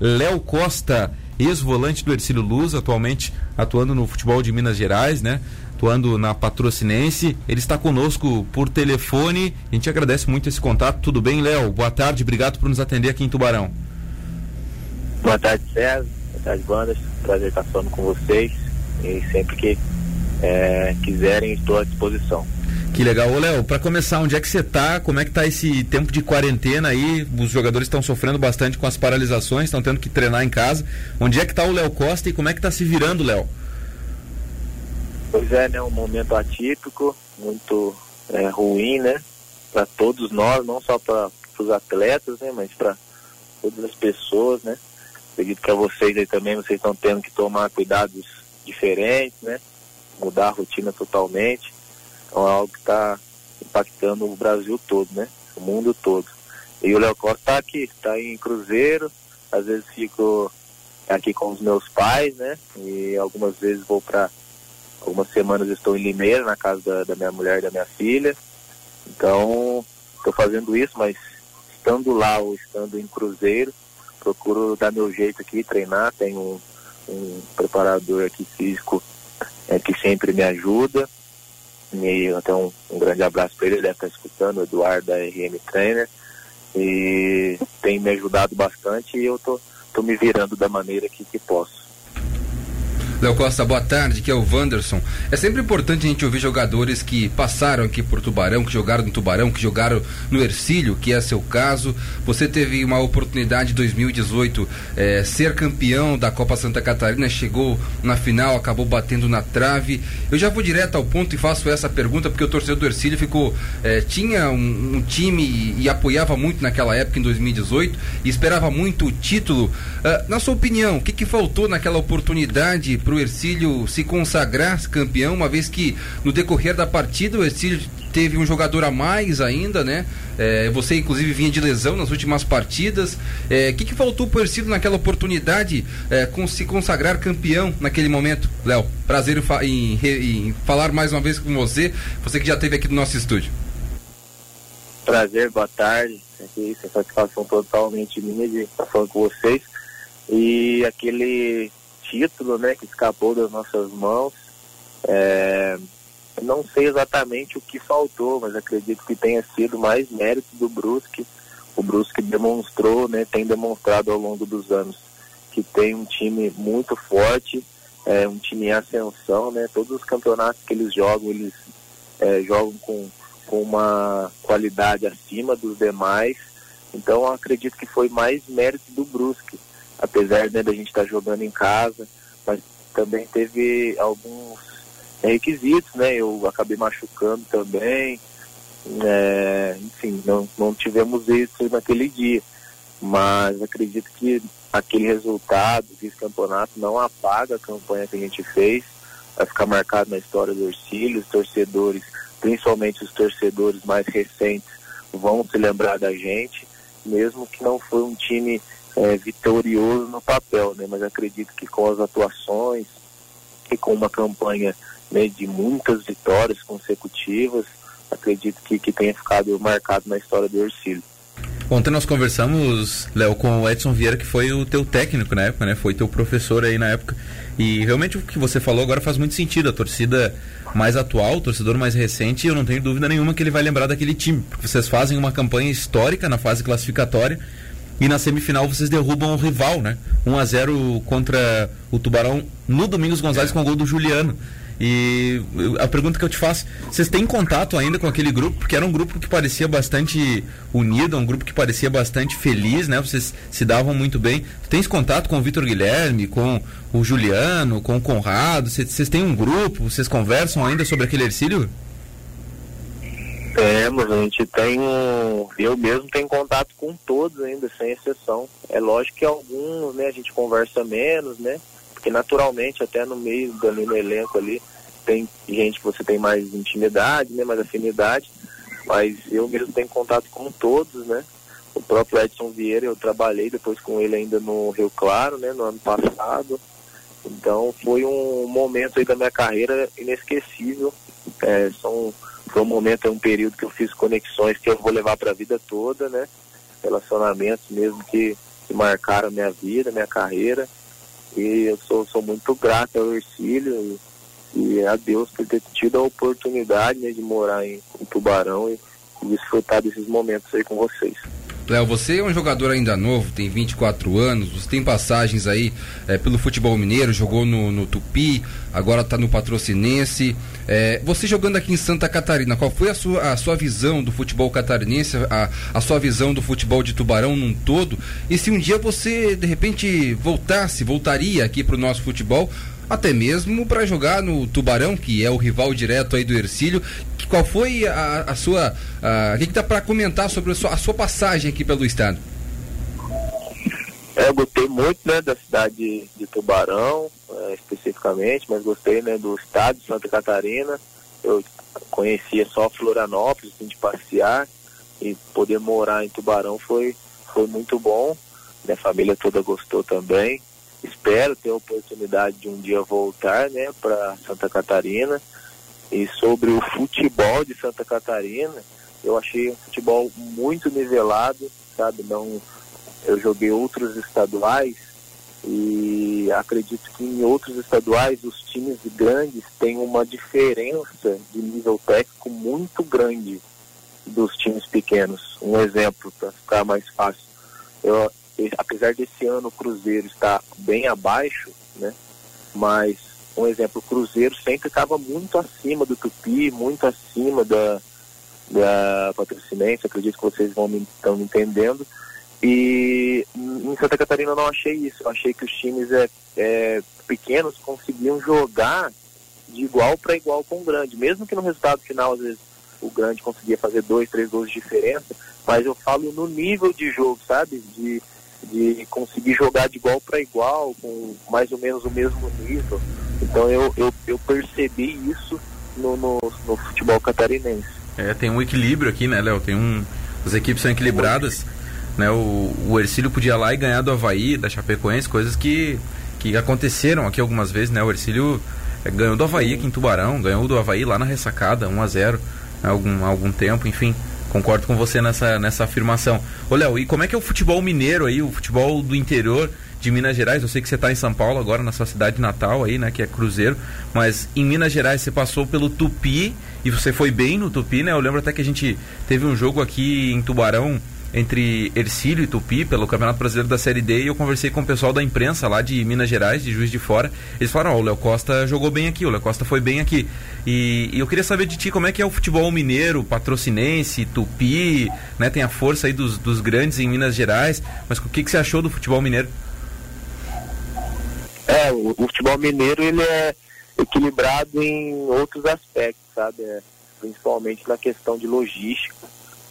Léo Costa, ex-volante do Ercílio Luz, atualmente atuando no futebol de Minas Gerais, né? Atuando na Patrocinense. Ele está conosco por telefone. A gente agradece muito esse contato. Tudo bem, Léo? Boa tarde, obrigado por nos atender aqui em Tubarão. Boa tarde, César. Boa tarde, Bandas. Prazer estar falando com vocês. E sempre que é, quiserem, estou à disposição. Que legal. Ô, Léo, para começar, onde é que você tá? Como é que tá esse tempo de quarentena aí? Os jogadores estão sofrendo bastante com as paralisações, estão tendo que treinar em casa. Onde é que tá o Léo Costa e como é que tá se virando, Léo? Pois é, né? Um momento atípico, muito é, ruim, né? Para todos nós, não só para os atletas, né? Mas para todas as pessoas, né? Acredito que a vocês aí também, vocês estão tendo que tomar cuidados diferentes, né? Mudar a rotina totalmente então é algo que está impactando o Brasil todo, né? O mundo todo. E o Léo Costa está aqui, está em Cruzeiro, às vezes fico aqui com os meus pais, né? E algumas vezes vou para algumas semanas estou em Limeira, na casa da, da minha mulher e da minha filha. Então, estou fazendo isso, mas estando lá ou estando em Cruzeiro, procuro dar meu jeito aqui, treinar. Tenho um, um preparador aqui físico é, que sempre me ajuda. E até um, um grande abraço para ele, ele deve estar escutando, o Eduardo da RM Trainer. E tem me ajudado bastante e eu tô, tô me virando da maneira que, que posso. Léo Costa, boa tarde, que é o Wanderson. É sempre importante a gente ouvir jogadores que passaram aqui por Tubarão, que jogaram no Tubarão, que jogaram no Ercílio, que é seu caso. Você teve uma oportunidade em 2018 é, ser campeão da Copa Santa Catarina, chegou na final, acabou batendo na trave. Eu já vou direto ao ponto e faço essa pergunta, porque o torcedor do Ercílio ficou. É, tinha um, um time e, e, apoiava muito naquela época, em 2018, e esperava muito o título. Uh, na sua opinião, o que, que faltou naquela oportunidade? Para o Ercílio se consagrar campeão, uma vez que no decorrer da partida o Ercílio teve um jogador a mais ainda, né? É, você inclusive vinha de lesão nas últimas partidas. O é, que, que faltou para o Ercílio naquela oportunidade é, com se consagrar campeão naquele momento? Léo, prazer em, em, falar mais uma vez com você, você que já esteve aqui no nosso estúdio. Prazer, boa tarde. Isso, satisfação totalmente minha de estar falando com vocês. E aquele título, né, que escapou das nossas mãos. É, não sei exatamente o que faltou, mas acredito que tenha sido mais mérito do Brusque. O Brusque demonstrou, né, tem demonstrado ao longo dos anos que tem um time muito forte, é, um time em ascensão, né? Todos os campeonatos que eles jogam, eles é, jogam com, com uma qualidade acima dos demais. Então acredito que foi mais mérito do Brusque apesar né, da gente estar tá jogando em casa, mas também teve alguns requisitos, né? Eu acabei machucando também, é, enfim, não, não tivemos isso naquele dia, mas acredito que aquele resultado, esse campeonato, não apaga a campanha que a gente fez, vai ficar marcado na história do Orcílio, os torcedores, principalmente os torcedores mais recentes, vão se lembrar da gente, mesmo que não foi um time é, vitorioso no papel, né? Mas acredito que com as atuações e com uma campanha né, de muitas vitórias consecutivas, acredito que, que tenha ficado marcado na história do Ercílio. Ontem nós conversamos, Léo, com o Edson Vieira, que foi o teu técnico na época, né? Foi teu professor aí na época. E realmente o que você falou agora faz muito sentido. A torcida mais atual, o torcedor mais recente, eu não tenho dúvida nenhuma que ele vai lembrar daquele time. Porque vocês fazem uma campanha histórica na fase classificatória e na semifinal vocês derrubam o rival, né? 1 a 0 contra o Tubarão no Domingos Gonzalez é. com o gol do Juliano. E a pergunta que eu te faço, vocês têm contato ainda com aquele grupo? Porque era um grupo que parecia bastante unido, um grupo que parecia bastante feliz, né? Vocês se davam muito bem. Tu tens contato com o Vitor Guilherme, com o Juliano, com o Conrado? Vocês têm um grupo? Vocês conversam ainda sobre aquele Ercílio? Temos, a gente tem um, eu mesmo tenho contato com todos ainda, sem exceção. É lógico que alguns, né, a gente conversa menos, né? Porque naturalmente até no meio do no elenco ali tem gente que você tem mais intimidade, né, mais afinidade, mas eu mesmo tenho contato com todos, né? O próprio Edson Vieira, eu trabalhei depois com ele ainda no Rio Claro, né, no ano passado. Então foi um momento aí da minha carreira inesquecível. É, são foi um momento, é um período que eu fiz conexões que eu vou levar para a vida toda, né? Relacionamentos mesmo que que marcaram a minha vida, minha carreira. E eu sou, sou muito grato ao Ercílio e, e a Deus por ter tido a oportunidade né, de morar em, em Tubarão e, e desfrutar desses momentos aí com vocês. Léo, você é um jogador ainda novo, tem 24 anos, você tem passagens aí é, pelo futebol mineiro, jogou no, no Tupi, agora está no Patrocinense. É, você jogando aqui em Santa Catarina, qual foi a sua, a sua visão do futebol catarinense, a, a sua visão do futebol de Tubarão num todo? E se um dia você, de repente, voltasse, voltaria aqui para o nosso futebol, até mesmo para jogar no Tubarão, que é o rival direto aí do Ercílio. Qual foi a, a sua. O que, dá para comentar sobre a sua, a sua, passagem aqui pelo estado? É, eu gostei muito né, da cidade de Tubarão, é, especificamente, mas gostei né, do estado de Santa Catarina. Eu conhecia só Florianópolis, assim, de passear, e poder morar em Tubarão foi, foi muito bom. Minha família toda gostou também espero ter a oportunidade de um dia voltar né, para Santa Catarina. E sobre o futebol de Santa Catarina, eu achei um futebol muito nivelado, sabe? Não, eu joguei outros estaduais e acredito que em outros estaduais os times grandes têm uma diferença de nível técnico muito grande dos times pequenos. Um exemplo para ficar mais fácil. Eu, apesar desse ano o Cruzeiro estar bem abaixo, né? Mas, um exemplo, o Cruzeiro sempre estava muito acima do Tupi, muito acima da, da Patrocinense, acredito que vocês vão me, estão me entendendo. E em Santa Catarina eu não achei isso, eu achei que os times é, é pequenos conseguiam jogar de igual para igual com o grande, mesmo que no resultado final, às vezes, o grande conseguia fazer dois, três gols de diferença, mas eu falo no nível de jogo, sabe? De de conseguir jogar de igual para igual, com mais ou menos o mesmo nível. Então eu, eu, eu percebi isso no, no, no, futebol catarinense. É, tem um equilíbrio aqui, né, Léo? Tem um. As equipes são equilibradas. Né? O, o Ercílio podia lá e ganhar do Havaí, da Chapecoense, coisas que, que aconteceram aqui algumas vezes, né? O Ercílio é, ganhou do Havaí aqui em Tubarão, ganhou do Havaí lá na ressacada, 1 a 0 né? algum, algum tempo, enfim. Concordo com você nessa, nessa afirmação. Ô, Léo, e como é que é o futebol mineiro aí, o futebol do interior de Minas Gerais? Eu sei que você está em São Paulo agora, na sua cidade natal aí, né, que é Cruzeiro, mas em Minas Gerais você passou pelo Tupi e você foi bem no Tupi, né? Eu lembro até que a gente teve um jogo aqui em Tubarão, entre Ercílio e Tupi pelo Campeonato Brasileiro da Série D e eu conversei com o pessoal da imprensa lá de Minas Gerais, de Juiz de Fora. Eles falaram: Ó, oh, o Léo Costa jogou bem aqui, o Léo Costa foi bem aqui. E, e, eu queria saber de ti como é que é o futebol mineiro, patrocinense, Tupi, né? Tem a força aí dos, dos grandes em Minas Gerais, mas o que, que você achou do futebol mineiro? É, o, o futebol mineiro ele é equilibrado em outros aspectos, sabe? É, principalmente na questão de logística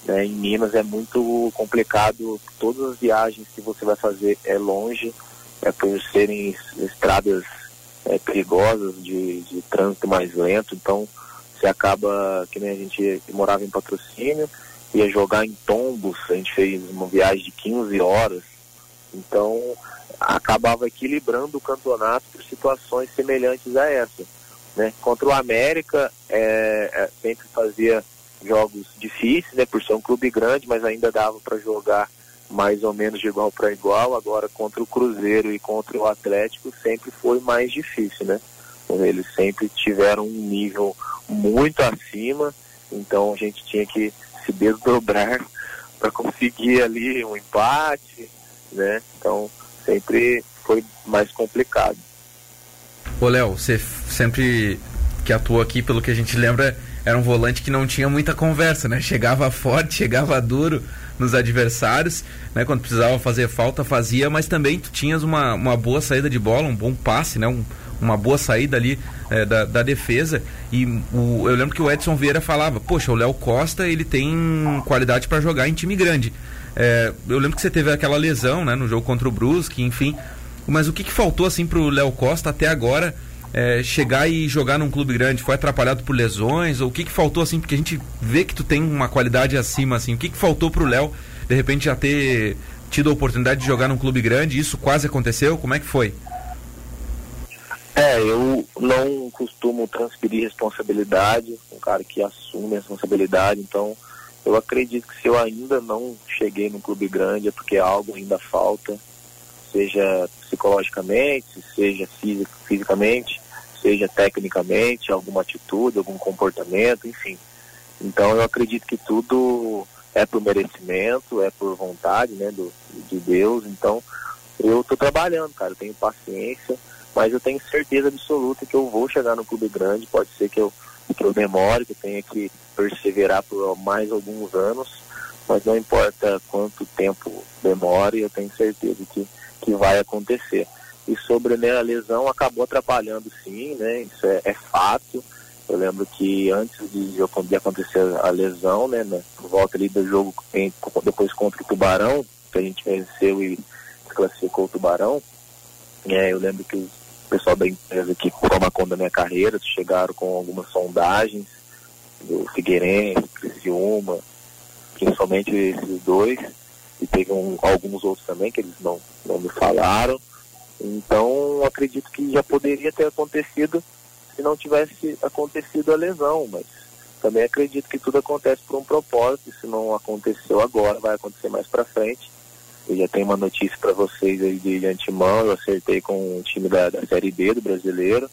né? Em Minas é muito complicado, todas as viagens que você vai fazer é longe, é por serem estradas é, perigosas, de, de trânsito mais lento, então você acaba, que nem a gente morava em patrocínio, ia jogar em Tombos, a gente fez uma viagem de 15 horas, então acabava equilibrando o campeonato por situações semelhantes a essa. Né? Contra o América, é, é, sempre fazia jogos difíceis, né, por ser um clube grande, mas ainda dava para jogar mais ou menos de igual para igual. Agora contra o Cruzeiro e contra o Atlético sempre foi mais difícil, né? Eles sempre tiveram um nível muito acima, então a gente tinha que se desdobrar para conseguir ali um empate, né? Então sempre foi mais complicado. Ô Léo, você sempre que atua aqui, pelo que a gente lembra, era um volante que não tinha muita conversa, né? Chegava forte, chegava duro nos adversários, né? Quando precisava fazer falta, fazia, mas também tu tinhas uma, uma boa saída de bola, um bom passe, né? Um, uma boa saída ali é, da, da, defesa. E o, eu lembro que o Edson Vieira falava: Poxa, o Léo Costa ele tem qualidade para jogar em time grande. É, eu lembro que você teve aquela lesão né, no jogo contra o Brusque, enfim. Mas o que, que faltou assim para o Léo Costa até agora é, chegar e jogar num clube grande? Foi atrapalhado por lesões? Ou o que, que faltou, assim? Porque a gente vê que tu tem uma qualidade acima, assim. O que, que faltou pro Léo, de repente, já ter tido a oportunidade de jogar num clube grande? Isso quase aconteceu? Como é que foi? É, eu não costumo transferir responsabilidade, um cara que assume a responsabilidade, então eu acredito que se eu ainda não cheguei num clube grande é porque algo ainda falta, seja psicologicamente, seja fisic, fisicamente, seja tecnicamente, alguma atitude, algum comportamento, enfim. Então eu acredito que tudo é por merecimento, é por vontade, né, do, de Deus. Então eu estou trabalhando, cara, eu tenho paciência, mas eu tenho certeza absoluta que eu vou chegar no clube grande. Pode ser que eu que eu demore, que eu tenha que perseverar por mais alguns anos, mas não importa quanto tempo demore, eu tenho certeza que, que vai acontecer. E sobre né, a lesão, acabou atrapalhando sim, né? Isso é, é fato. Eu lembro que antes de, de acontecer a lesão, né, né, por volta ali do jogo em, depois contra o Tubarão, que a gente venceu e classificou o Tubarão, é, eu lembro que o pessoal da empresa que toma conta da minha carreira chegaram com algumas sondagens do Figueirense, Criciúma, principalmente esses dois, e teve um, alguns outros também que eles não, não me falaram. Então acredito que já poderia ter acontecido se não tivesse acontecido a lesão, mas também acredito que tudo acontece por um propósito, se não aconteceu agora, vai acontecer mais para frente. Eu já tenho uma notícia para vocês aí de, de, antemão, eu acertei com o time da, da Série B do brasileiro,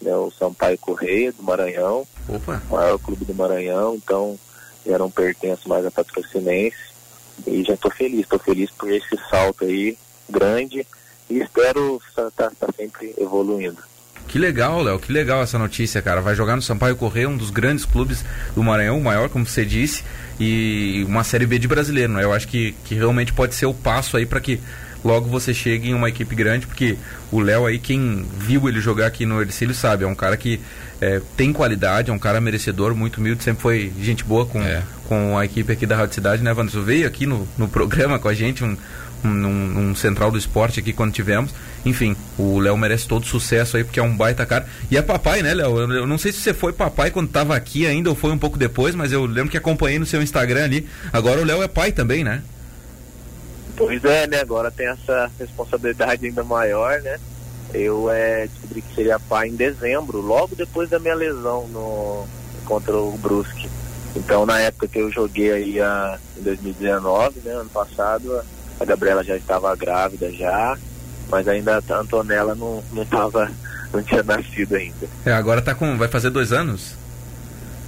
né, o Sampaio Correia do Maranhão, Opa. o maior clube do Maranhão, então já não pertenço mais a patrocinense e já estou feliz, estou feliz por esse salto aí grande e espero estar tá, tá sempre evoluindo. Que legal, Léo, que legal essa notícia, cara. Vai jogar no Sampaio Correia, um dos grandes clubes do Maranhão, o maior, como você disse, e uma Série B de brasileiro, né? Eu acho que, que realmente pode ser o passo aí para que logo você chegue em uma equipe grande, porque o Léo aí, quem viu ele jogar aqui no Ercílio sabe, é um cara que é, tem qualidade, é um cara merecedor, muito humilde, sempre foi gente boa com, é. com a equipe aqui da Rádio Cidade, né, Wanderson? Veio aqui no, no programa com a gente, um, num, num, central do esporte aqui quando tivemos. Enfim, o Léo merece todo sucesso aí, porque é um baita cara. E é papai, né, Léo? Eu, eu, não sei se você foi papai quando estava aqui ainda ou foi um pouco depois, mas eu lembro que acompanhei no seu Instagram ali. Agora o Léo é pai também, né? Pois é, né? Agora tem essa responsabilidade ainda maior, né? Eu é, descobri que seria pai em dezembro, logo depois da minha lesão no, contra o Brusque. Então, na época que eu joguei aí a, em 2019, né, ano passado, a Gabriela já estava grávida já, mas ainda a Antonella não, não tava, não tinha nascido ainda. É, agora tá com. vai fazer dois anos?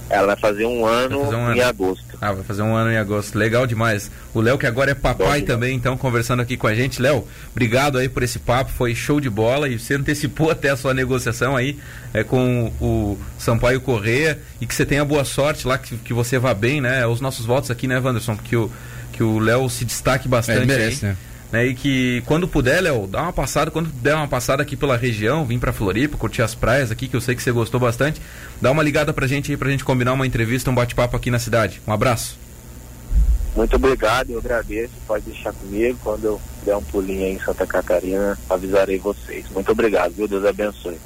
Ela vai fazer um ano, fazer um ano. em agosto. Ah, vai fazer um ano em agosto. Legal demais. O Léo, que agora é papai Bom, também, então, conversando aqui com a gente. Léo, obrigado aí por esse papo, foi show de bola e você antecipou até a sua negociação aí é, com o Sampaio Correia e que você tenha boa sorte lá, que, que você vá bem, né? Os nossos votos aqui, né, Wanderson? Porque o que o Léo se destaque bastante. É, merece, aí, né? Né? E que quando puder, Léo, dá uma passada, quando der uma passada aqui pela região, vim pra Floripa, curtir as praias aqui, que eu sei que você gostou bastante, dá uma ligada pra gente aí, pra gente combinar uma entrevista, um bate-papo aqui na cidade. Um abraço. Muito obrigado, eu agradeço. Pode deixar comigo. Quando eu der um pulinho aí em Santa Catarina, avisarei vocês. Muito obrigado, viu? Deus abençoe.